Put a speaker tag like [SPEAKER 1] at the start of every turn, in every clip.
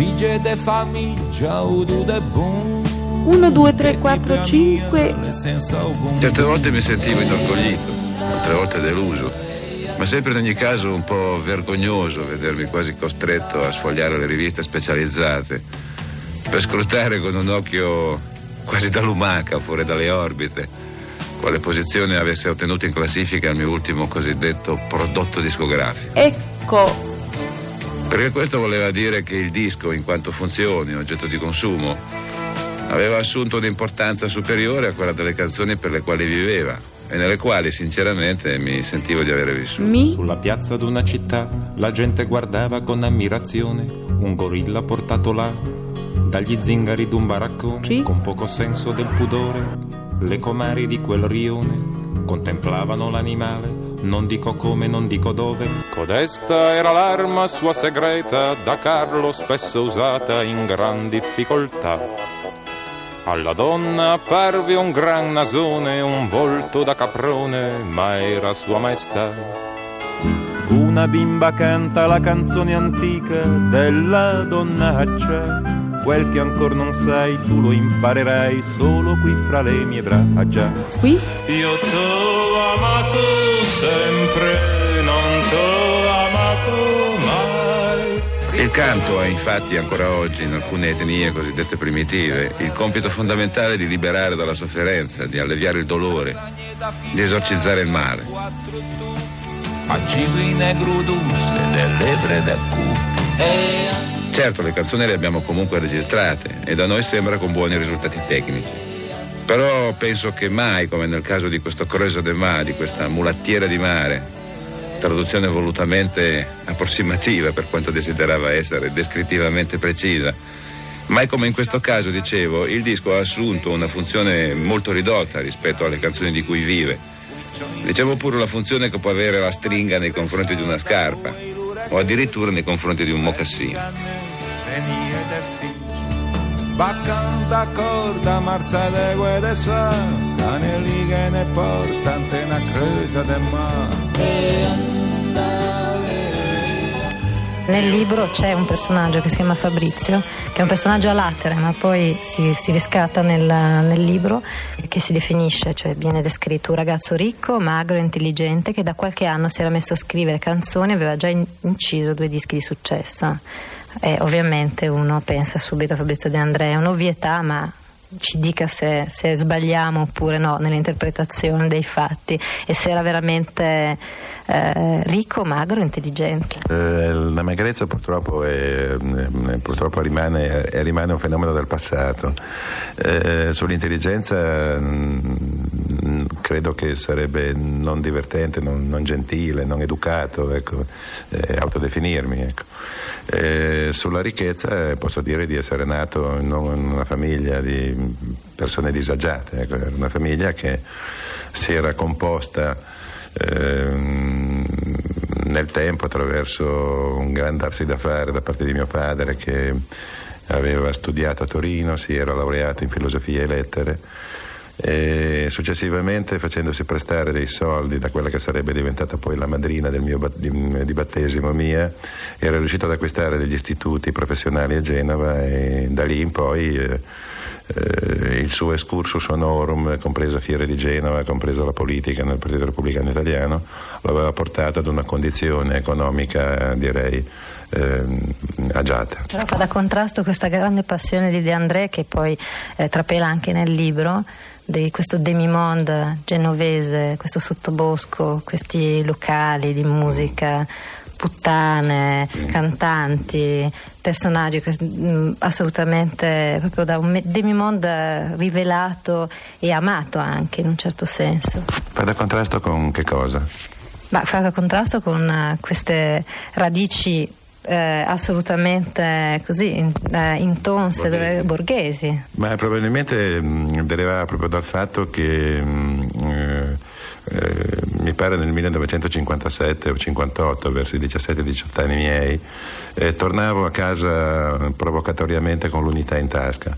[SPEAKER 1] figlie de famiglia o de buon
[SPEAKER 2] 1, 2, 3, 4, 5
[SPEAKER 3] Certe volte mi sentivo inorgoglito, altre volte deluso, ma sempre in ogni caso un po' vergognoso vedermi quasi costretto a sfogliare le riviste specializzate per scrutare con un occhio quasi da lumaca fuori dalle orbite quale posizione avesse ottenuto in classifica il mio ultimo cosiddetto prodotto discografico.
[SPEAKER 2] Ecco
[SPEAKER 3] Perché questo voleva dire che il disco, in quanto funzione, oggetto di consumo, aveva assunto un'importanza superiore a quella delle canzoni per le quali viveva e nelle quali sinceramente mi sentivo di avere vissuto.
[SPEAKER 2] Mi
[SPEAKER 1] Sulla piazza d'una città la gente guardava con ammirazione un gorilla portato là dagli zingari d'un baraccone
[SPEAKER 2] Sì.
[SPEAKER 1] con poco senso del pudore. Le comari di quel rione contemplavano l'animale, non dico come, non dico dove. Codesta era l'arma sua segreta, da Carlo spesso usata in gran difficoltà. Alla donna apparve un gran nasone, un volto da caprone, ma era sua maestà. Una bimba canta la canzone antica della donnaccia. Quel che ancora non sai, tu lo imparerai solo qui fra le mie braccia.
[SPEAKER 2] qui
[SPEAKER 1] Io t'ho amato sempre, non t'ho amato mai.
[SPEAKER 3] Il canto ha infatti ancora oggi in alcune etnie cosiddette primitive il compito fondamentale di liberare dalla sofferenza, di alleviare il dolore, di esorcizzare il male. Certo, le canzoni le abbiamo comunque registrate e da noi sembra con buoni risultati tecnici. Però penso che mai, come nel caso di questo Creuse de Mar, di questa mulattiera di mare, traduzione volutamente approssimativa per quanto desiderava essere descrittivamente precisa, mai come in questo caso, dicevo, il disco ha assunto una funzione molto ridotta rispetto alle canzoni di cui vive. Dicevo pure la funzione che può avere la stringa nei confronti di una scarpa o addirittura nei confronti di un mocassino.
[SPEAKER 1] Baccanta corda, marsa de guede sa, caneli che ne portante una cresa de mare.
[SPEAKER 4] Nel libro c'è un personaggio che si chiama Fabrizio, che è un personaggio a latere, ma poi si, si riscatta nel, nel libro, che si definisce, cioè viene descritto un ragazzo ricco, magro e intelligente che da qualche anno si era messo a scrivere canzoni e aveva già in- inciso due dischi di successo. E ovviamente uno pensa subito a Fabrizio De André, è un'ovvietà, ma ci dica se, se sbagliamo oppure no nell'interpretazione dei fatti e se era veramente eh, ricco, magro intelligente.
[SPEAKER 5] Eh, la magrezza purtroppo, è- eh, purtroppo rimane, eh, rimane un fenomeno del passato. Eh, sull'intelligenza mm, credo che sarebbe non divertente, non, non gentile, non educato ecco, eh, autodefinirmi. ecco. Eh, sulla ricchezza eh, posso dire di essere nato in una famiglia di persone disagiate, ecco, una famiglia che si era composta ehm, nel tempo attraverso un gran darsi da fare da parte di mio padre che aveva studiato a Torino, si era laureato in filosofia e lettere e successivamente facendosi prestare dei soldi da quella che sarebbe diventata poi la madrina mio di, di battesimo mia, era riuscito ad acquistare degli istituti professionali a Genova e da lì in poi eh, eh, il suo excursus honorum, compresa Fiere di Genova, compresa la politica nel Partito Repubblicano Italiano, lo aveva portato ad una condizione economica direi ehm, agiata.
[SPEAKER 4] Però fa da contrasto questa grande passione di De André che poi eh, trapela anche nel libro di questo demimonde genovese, questo sottobosco, questi locali di musica, puttane, cantanti, personaggi che, mh, assolutamente proprio da un demimonde rivelato e amato anche in un certo senso.
[SPEAKER 5] Fa da contrasto con che cosa?
[SPEAKER 4] Ma fa da contrasto con eh, queste radici eh, assolutamente così in- eh, intonse,
[SPEAKER 5] Borghesi.
[SPEAKER 4] dove- borghesi.
[SPEAKER 5] Ma probabilmente mh, derivava proprio dal fatto che mh, eh, eh, mi pare nel 1957 o 58, verso i 17-18 anni miei, eh, tornavo a casa provocatoriamente con l'unità in tasca.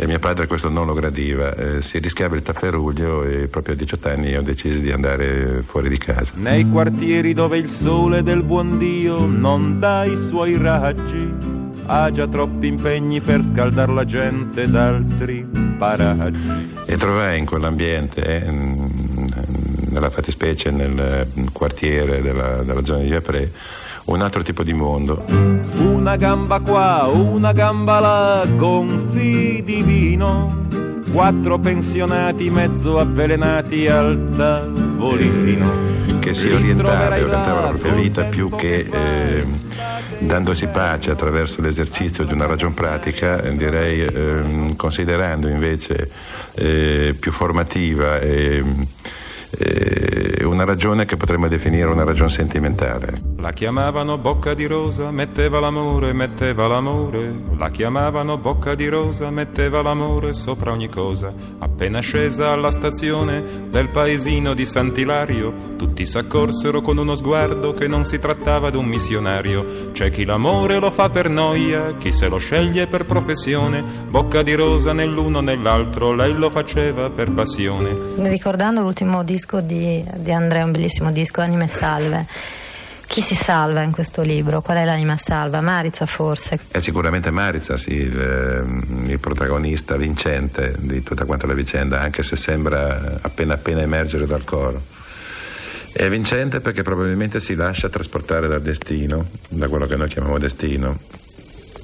[SPEAKER 5] E mio padre questo non lo gradiva, eh, si rischiava il tafferuglio e proprio a 18 anni ho deciso di andare fuori di casa.
[SPEAKER 1] Nei quartieri dove il sole del buon Dio non dà i suoi raggi, ha già troppi impegni per scaldare la gente d'altri paraggi.
[SPEAKER 5] E trovai in quell'ambiente, eh, nella fattispecie nel quartiere della, della zona di Viapré, un altro tipo di mondo.
[SPEAKER 1] Una gamba qua, una gamba là, gonfi di vino, quattro pensionati mezzo avvelenati al tavolino.
[SPEAKER 5] Che si orientava e orientava la propria vita più che eh, dandosi pace attraverso l'esercizio di una ragion pratica, direi eh, considerando invece eh, più formativa e eh, una ragione che potremmo definire una ragione sentimentale.
[SPEAKER 1] La chiamavano bocca di rosa, metteva l'amore, metteva l'amore. La chiamavano bocca di rosa, metteva l'amore sopra ogni cosa. Appena scesa alla stazione del paesino di Sant'Ilario, tutti s'accorsero con uno sguardo che non si trattava d'un missionario. C'è chi l'amore lo fa per noia, chi se lo sceglie per professione. Bocca di rosa nell'uno nell'altro, lei lo faceva per passione.
[SPEAKER 4] Ricordando l'ultimo disco di, di Andrea, un bellissimo disco, Anime Salve. Chi si salva in questo libro? Qual è l'anima salva? Marizza forse?
[SPEAKER 5] È sicuramente Marizza, sì, il, ehm, il, protagonista vincente di tutta quanta la vicenda, anche se sembra appena appena emergere dal coro. È vincente perché probabilmente si lascia trasportare dal destino, da quello che noi chiamiamo destino,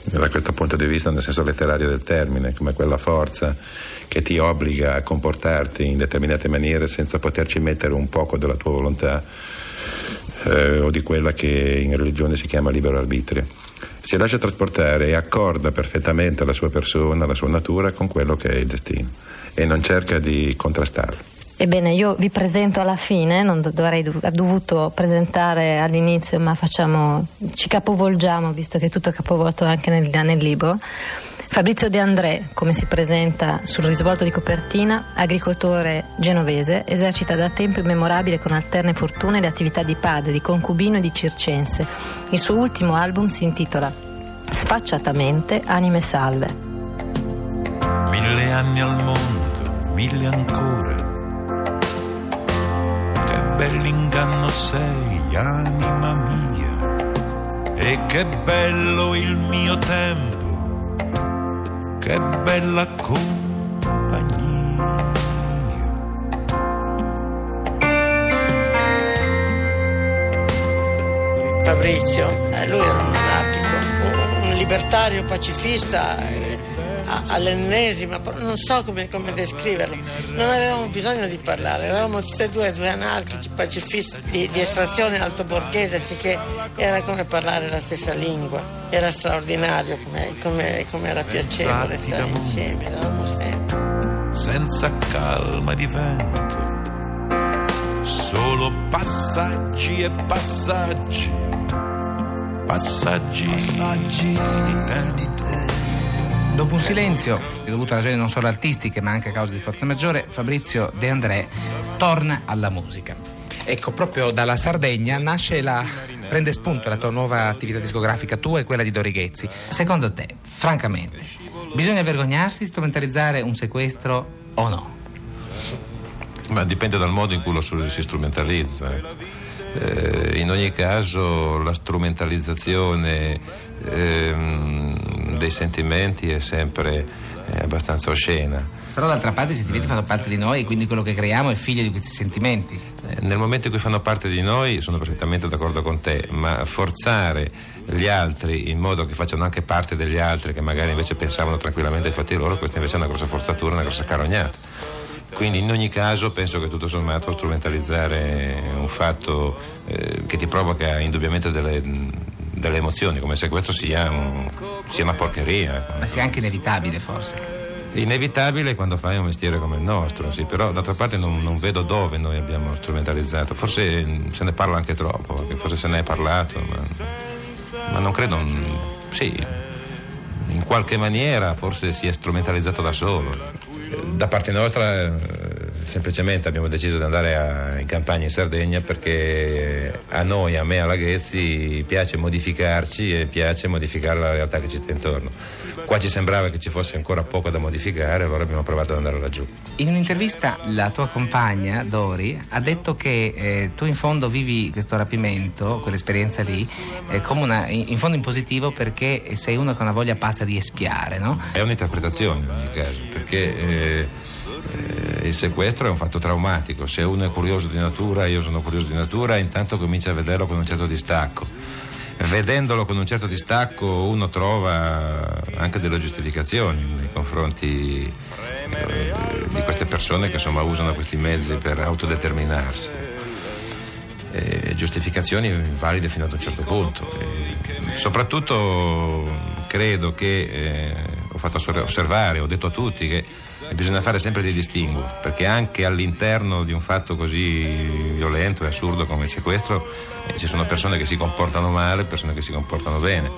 [SPEAKER 5] da questo punto di vista nel senso letterario del termine, come quella forza che ti obbliga a comportarti in determinate maniere senza poterci mettere un poco della tua volontà eh, o di quella che in religione si chiama libero arbitrio. Si lascia trasportare e accorda perfettamente la sua persona, la sua natura con quello che è il destino e non cerca di contrastarlo.
[SPEAKER 4] Ebbene, io vi presento alla fine, non dovrei dovuto presentare all'inizio, ma facciamo, ci capovolgiamo, visto che è tutto capovolto anche nel, nel libro. Fabrizio De André, come si presenta sul risvolto di copertina, agricoltore genovese, esercita da tempo immemorabile con alterne fortune le attività di padre, di concubino e di circense. Il suo ultimo album si intitola Sfacciatamente Anime Salve.
[SPEAKER 6] Mille anni al mondo, mille ancora. Che bell'inganno sei, anima mia. E che bello il mio tempo che bella compagnia.
[SPEAKER 7] Fabrizio, eh, lui era un anarchico, un, libertario pacifista. Eh, all'ennesima, non so come, come, descriverlo. Non avevamo bisogno di parlare, eravamo tutti e due, due anarchici, pacifisti di, di estrazione altoborghese, sicché era come parlare la stessa lingua. Era straordinario come, come, come era piacevole stare insieme, eravamo sempre.
[SPEAKER 6] Senza calma di vento, solo passaggi e passaggi, passaggi, passaggi di tempo
[SPEAKER 8] Dopo un silenzio, dovuto a ragioni non solo artistiche ma anche a causa di forza maggiore, Fabrizio De André torna alla musica. Ecco, proprio dalla Sardegna nasce la. prende spunto la tua nuova attività discografica, tua e quella di Dori Ghezzi. Secondo te, francamente, bisogna vergognarsi di strumentalizzare un sequestro o no?
[SPEAKER 9] Ma dipende dal modo in cui lo si strumentalizza. Eh, in ogni caso la strumentalizzazione ehm, dei sentimenti è sempre eh, abbastanza oscena.
[SPEAKER 8] Però d'altra parte i sentimenti fanno parte di noi e quindi quello che creiamo è figlio di questi sentimenti.
[SPEAKER 9] Eh, nel momento in cui fanno parte di noi sono perfettamente d'accordo con te, ma forzare gli altri in modo che facciano anche parte degli altri che magari invece pensavano tranquillamente ai fatti loro, questa invece è una grossa forzatura, una grossa carognata. Quindi in ogni caso penso che tutto sommato strumentalizzare un fatto eh, che ti provoca indubbiamente delle, delle, emozioni, come se questo sia, un, sia una porcheria.
[SPEAKER 8] Ma sia anche inevitabile forse.
[SPEAKER 9] Inevitabile quando fai un mestiere come il nostro, sì, però d'altra parte non, non, vedo dove noi abbiamo strumentalizzato, forse se ne parla anche troppo, forse se ne è parlato, ma, ma non credo, sì, in qualche maniera forse si è strumentalizzato da solo da parte nostra eh, semplicemente abbiamo deciso di andare a- in campagna in Sardegna perché a noi, a me, a Laghezzi, piace modificarci e piace modificare la realtà che ci sta intorno. Qua ci sembrava che ci fosse ancora poco da modificare, allora abbiamo provato ad andare laggiù.
[SPEAKER 8] In un'intervista la tua compagna, Dori, ha detto che eh, tu in fondo vivi questo rapimento, quell'esperienza lì, eh, come una, in fondo in positivo perché sei uno che ha una voglia pazza di espiare, no?
[SPEAKER 9] È un'interpretazione in ogni caso, perché eh, eh, il sequestro è un fatto traumatico. Se uno è curioso di natura, io sono curioso di natura, intanto comincia a vederlo con un certo distacco. Vedendolo con un certo distacco uno trova anche delle giustificazioni nei confronti eh, di queste persone che insomma usano questi mezzi per autodeterminarsi. Eh, giustificazioni valide fino ad un certo punto. Eh, soprattutto credo che eh, ho fatto osser- osservare, ho detto a tutti che bisogna fare sempre dei distinguo, perché anche all'interno di un fatto così violento e assurdo come il sequestro eh, ci sono persone che si comportano male e persone che si comportano bene.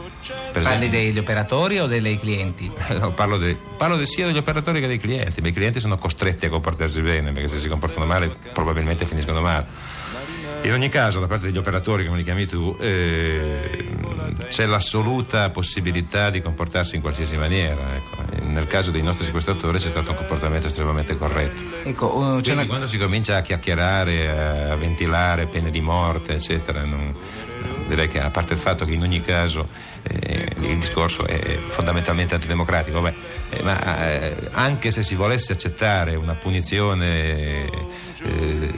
[SPEAKER 9] Per
[SPEAKER 8] Parli
[SPEAKER 9] esempio-
[SPEAKER 8] degli operatori o dei clienti?
[SPEAKER 9] No, parlo, de- parlo de- sia degli operatori che dei clienti, ma i clienti sono costretti a comportarsi bene, perché se si comportano male probabilmente finiscono male. In ogni caso, da parte degli operatori, come li chiami tu, eh, c'è l'assoluta possibilità di comportarsi in qualsiasi maniera. ecco. Nel caso dei nostri sequestratori c'è stato un comportamento estremamente corretto.
[SPEAKER 8] Ecco, uh,
[SPEAKER 9] Quindi
[SPEAKER 8] una...
[SPEAKER 9] quando si comincia a chiacchierare, a ventilare pene di morte, eccetera, non- direi che a parte il fatto che in ogni caso eh, il discorso è fondamentalmente antidemocratico, beh, eh, ma eh, anche se si volesse accettare una punizione eh,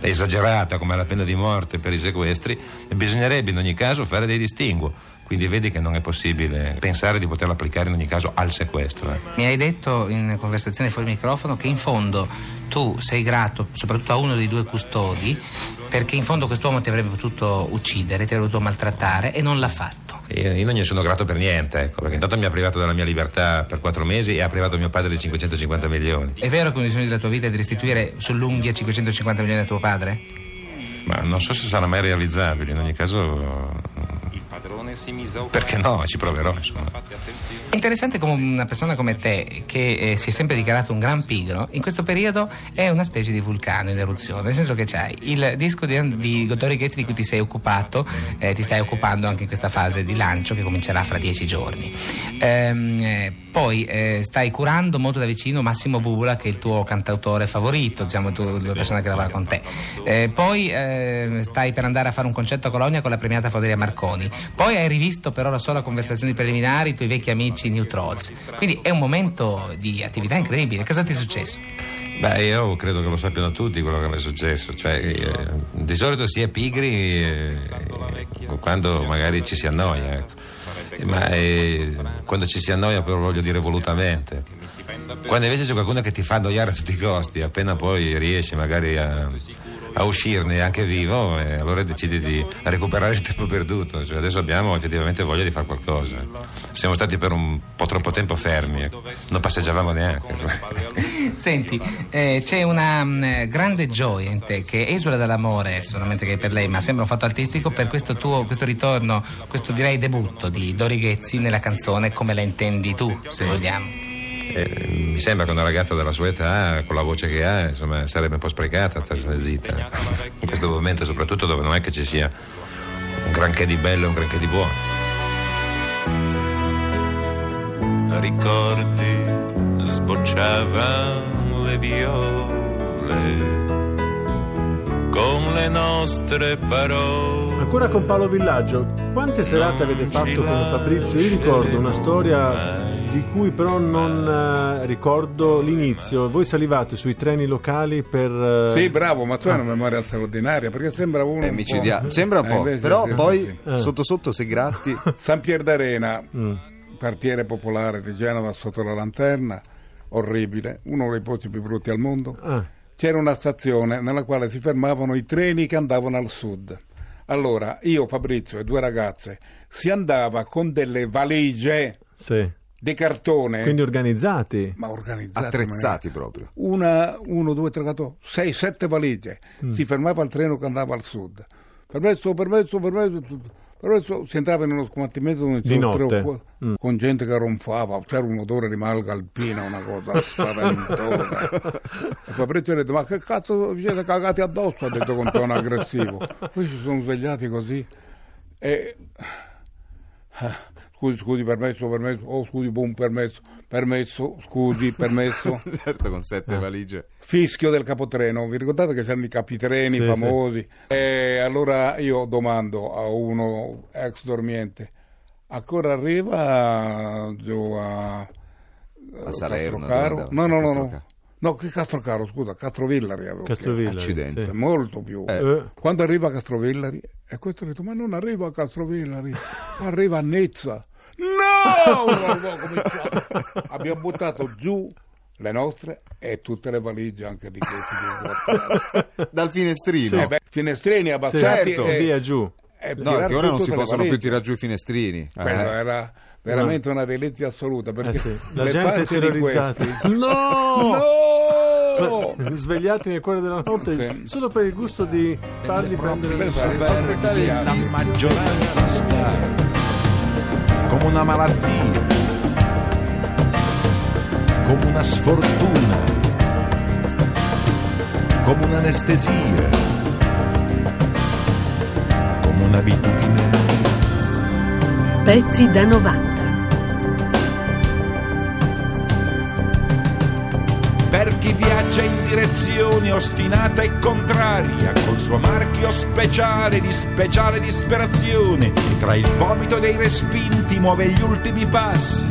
[SPEAKER 9] esagerata come la pena di morte per i sequestri, bisognerebbe in ogni caso fare dei distinguo. Quindi vedi che non è possibile pensare di poterlo applicare in ogni caso al sequestro. eh.
[SPEAKER 8] Mi hai detto in conversazione fuori microfono che in fondo tu sei grato soprattutto a uno dei due custodi perché in fondo quest'uomo ti avrebbe potuto uccidere, ti avrebbe potuto maltrattare e non l'ha fatto.
[SPEAKER 9] Io non gli sono grato per niente, ecco, perché intanto mi ha privato della mia libertà per quattro mesi e ha privato mio padre di 550 milioni.
[SPEAKER 8] È vero che un bisogno della tua vita è di restituire sull'unghia 550 milioni a tuo padre?
[SPEAKER 9] Ma non so se sarà mai realizzabile, in ogni caso. Perché no? Ci proverò, insomma.
[SPEAKER 8] È interessante come una persona come te, che eh, si è sempre dichiarato un gran pigro, in questo periodo è una specie di vulcano in eruzione, nel senso che c'hai il disco di, di Dottori Ghezzi di cui ti sei occupato, eh, ti stai occupando anche in questa fase di lancio che comincerà fra dieci giorni. Ehm, eh, poi eh, stai curando molto da vicino Massimo Bubula, che è il tuo cantautore favorito, diciamo tu, la persona che lavora con te. Eh, poi eh, stai per andare a fare un concerto a Colonia con la premiata Fodelia Marconi. Poi hai rivisto però la sola conversazioni preliminari i tuoi vecchi amici New Trolls. Quindi è un momento di attività incredibile. Cosa ti è successo?
[SPEAKER 9] Beh, io credo che lo sappiano tutti quello che mi è successo. Cioè, eh, di solito si è pigri eh, quando magari ci si annoia, ecco. Ma eh, quando ci si annoia però voglio dire volutamente. Quando invece c'è qualcuno che ti fa annoiare a tutti i costi, appena poi riesci magari a, a uscirne anche vivo, eh, allora decidi di recuperare il tempo perduto. Cioè, adesso abbiamo effettivamente voglia di fare qualcosa. Siamo stati per un po' troppo tempo fermi, ecco. non passeggiavamo neanche.
[SPEAKER 8] Senti, eh, c'è una mh, grande gioia in te che esula dall'amore, solamente che per lei, ma sembra un fatto artistico per questo tuo questo ritorno, questo direi debutto di Dori Ghezzi nella canzone come la intendi tu, se vogliamo.
[SPEAKER 9] Eh, mi sembra che una ragazza della sua età, con la voce che ha, insomma, sarebbe un po' sprecata stare zitta. In questo momento, soprattutto dove non è che ci sia un granché di bello e un granché di buono.
[SPEAKER 6] ricordi sbocciavano le viole con le nostre parole.
[SPEAKER 10] Ancora con Paolo Villaggio, quante serate avete fatto con Fabrizio? Io ricordo una storia di cui però non eh, ricordo l'inizio. Voi salivate sui treni locali per... eh,
[SPEAKER 11] Sì, bravo, ma tu hai
[SPEAKER 10] Ah.
[SPEAKER 11] una memoria straordinaria perché sembra uno.
[SPEAKER 12] Eh,
[SPEAKER 11] un
[SPEAKER 12] micidia-
[SPEAKER 11] po'.
[SPEAKER 12] Sembra un
[SPEAKER 11] Eh,
[SPEAKER 12] po',
[SPEAKER 11] invece
[SPEAKER 12] però
[SPEAKER 11] sì,
[SPEAKER 12] poi
[SPEAKER 11] sì.
[SPEAKER 10] Eh.
[SPEAKER 12] sotto sotto se gratti
[SPEAKER 11] San Pier d'Arena,
[SPEAKER 10] Mm.
[SPEAKER 11] quartiere popolare di Genova sotto la lanterna, orribile, uno dei posti più brutti al mondo.
[SPEAKER 10] Ah,
[SPEAKER 11] C'era una stazione nella quale si fermavano i treni che andavano al sud. Allora, io, Fabrizio e due ragazze, si andava con delle valigie
[SPEAKER 10] sì.
[SPEAKER 11] Di cartone,
[SPEAKER 10] Quindi organizzati.
[SPEAKER 11] ma organizzate.
[SPEAKER 12] attrezzati proprio.
[SPEAKER 11] una, uno, due, tre, quattro, sei, sette valigie.
[SPEAKER 10] Mm.
[SPEAKER 11] Si fermava il treno che andava al sud. Permesso, permesso, permesso. adesso si entrava in uno scomattimento dove
[SPEAKER 10] Di
[SPEAKER 11] tre
[SPEAKER 10] notte?
[SPEAKER 11] quattro-
[SPEAKER 10] Mm.
[SPEAKER 11] con gente che ronfava, c'era un odore di malga alpina, una cosa spaventosa. e Fabrizio ha detto, ma che cazzo vi siete cagati addosso? Ha detto con tono aggressivo. Poi si sono svegliati così e... eh, Scusi, scusi, permesso, permesso, oh scusi, boom, permesso, permesso, scusi, permesso.
[SPEAKER 12] certo, con sette valigie.
[SPEAKER 11] Fischio del capotreno, vi ricordate che c'erano i capitreni
[SPEAKER 10] Sì,
[SPEAKER 11] famosi? E allora io domando a uno ex dormiente, ancora arriva giù a,
[SPEAKER 12] A Salerno,
[SPEAKER 11] Castrocaro?
[SPEAKER 12] dove
[SPEAKER 11] No, no, no, no.
[SPEAKER 12] Castrocaro.
[SPEAKER 11] No, che Castrovillari, scusa, Castrovillari avevo
[SPEAKER 10] Castrovillari,
[SPEAKER 12] Accidenti.
[SPEAKER 10] sì.
[SPEAKER 11] Molto più.
[SPEAKER 10] Eh.
[SPEAKER 11] Quando arriva a Castrovillari, e questo ha detto, ma non arriva a Castrovillari, arriva a Nizza. No! Abbiamo buttato giù le nostre e tutte le valigie anche di questi.
[SPEAKER 12] Dal finestrino.
[SPEAKER 11] Eh beh, finestrini
[SPEAKER 10] Sì,
[SPEAKER 11] abbassati
[SPEAKER 12] certo.
[SPEAKER 11] e,
[SPEAKER 10] via giù.
[SPEAKER 11] e
[SPEAKER 12] No, che ora non si possono più tirare giù i finestrini.
[SPEAKER 11] Quello
[SPEAKER 12] Eh.
[SPEAKER 11] era veramente una delizia assoluta perché
[SPEAKER 10] Eh sì, La
[SPEAKER 11] le
[SPEAKER 10] gente
[SPEAKER 11] facce di
[SPEAKER 10] terrorizzata.
[SPEAKER 11] questi
[SPEAKER 10] No!
[SPEAKER 11] no!
[SPEAKER 10] Svegliati nel cuore della notte
[SPEAKER 11] Sì.
[SPEAKER 10] solo per il gusto di farli prendere
[SPEAKER 11] per
[SPEAKER 10] il
[SPEAKER 11] aspettare il-
[SPEAKER 1] La maggioranza sta come una malattia, come una sfortuna, come un'anestesia, come un'abitudine.
[SPEAKER 13] Pezzi da 90.
[SPEAKER 1] Chi viaggia in direzione ostinata e contraria, col suo marchio speciale di speciale disperazione, che tra il vomito dei respinti muove gli ultimi passi,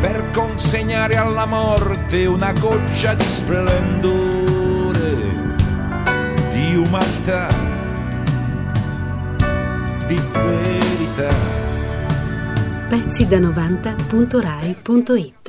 [SPEAKER 1] per consegnare alla morte una goccia di splendore, di umanità, di verità.
[SPEAKER 13] Pezzi da 90.rai.it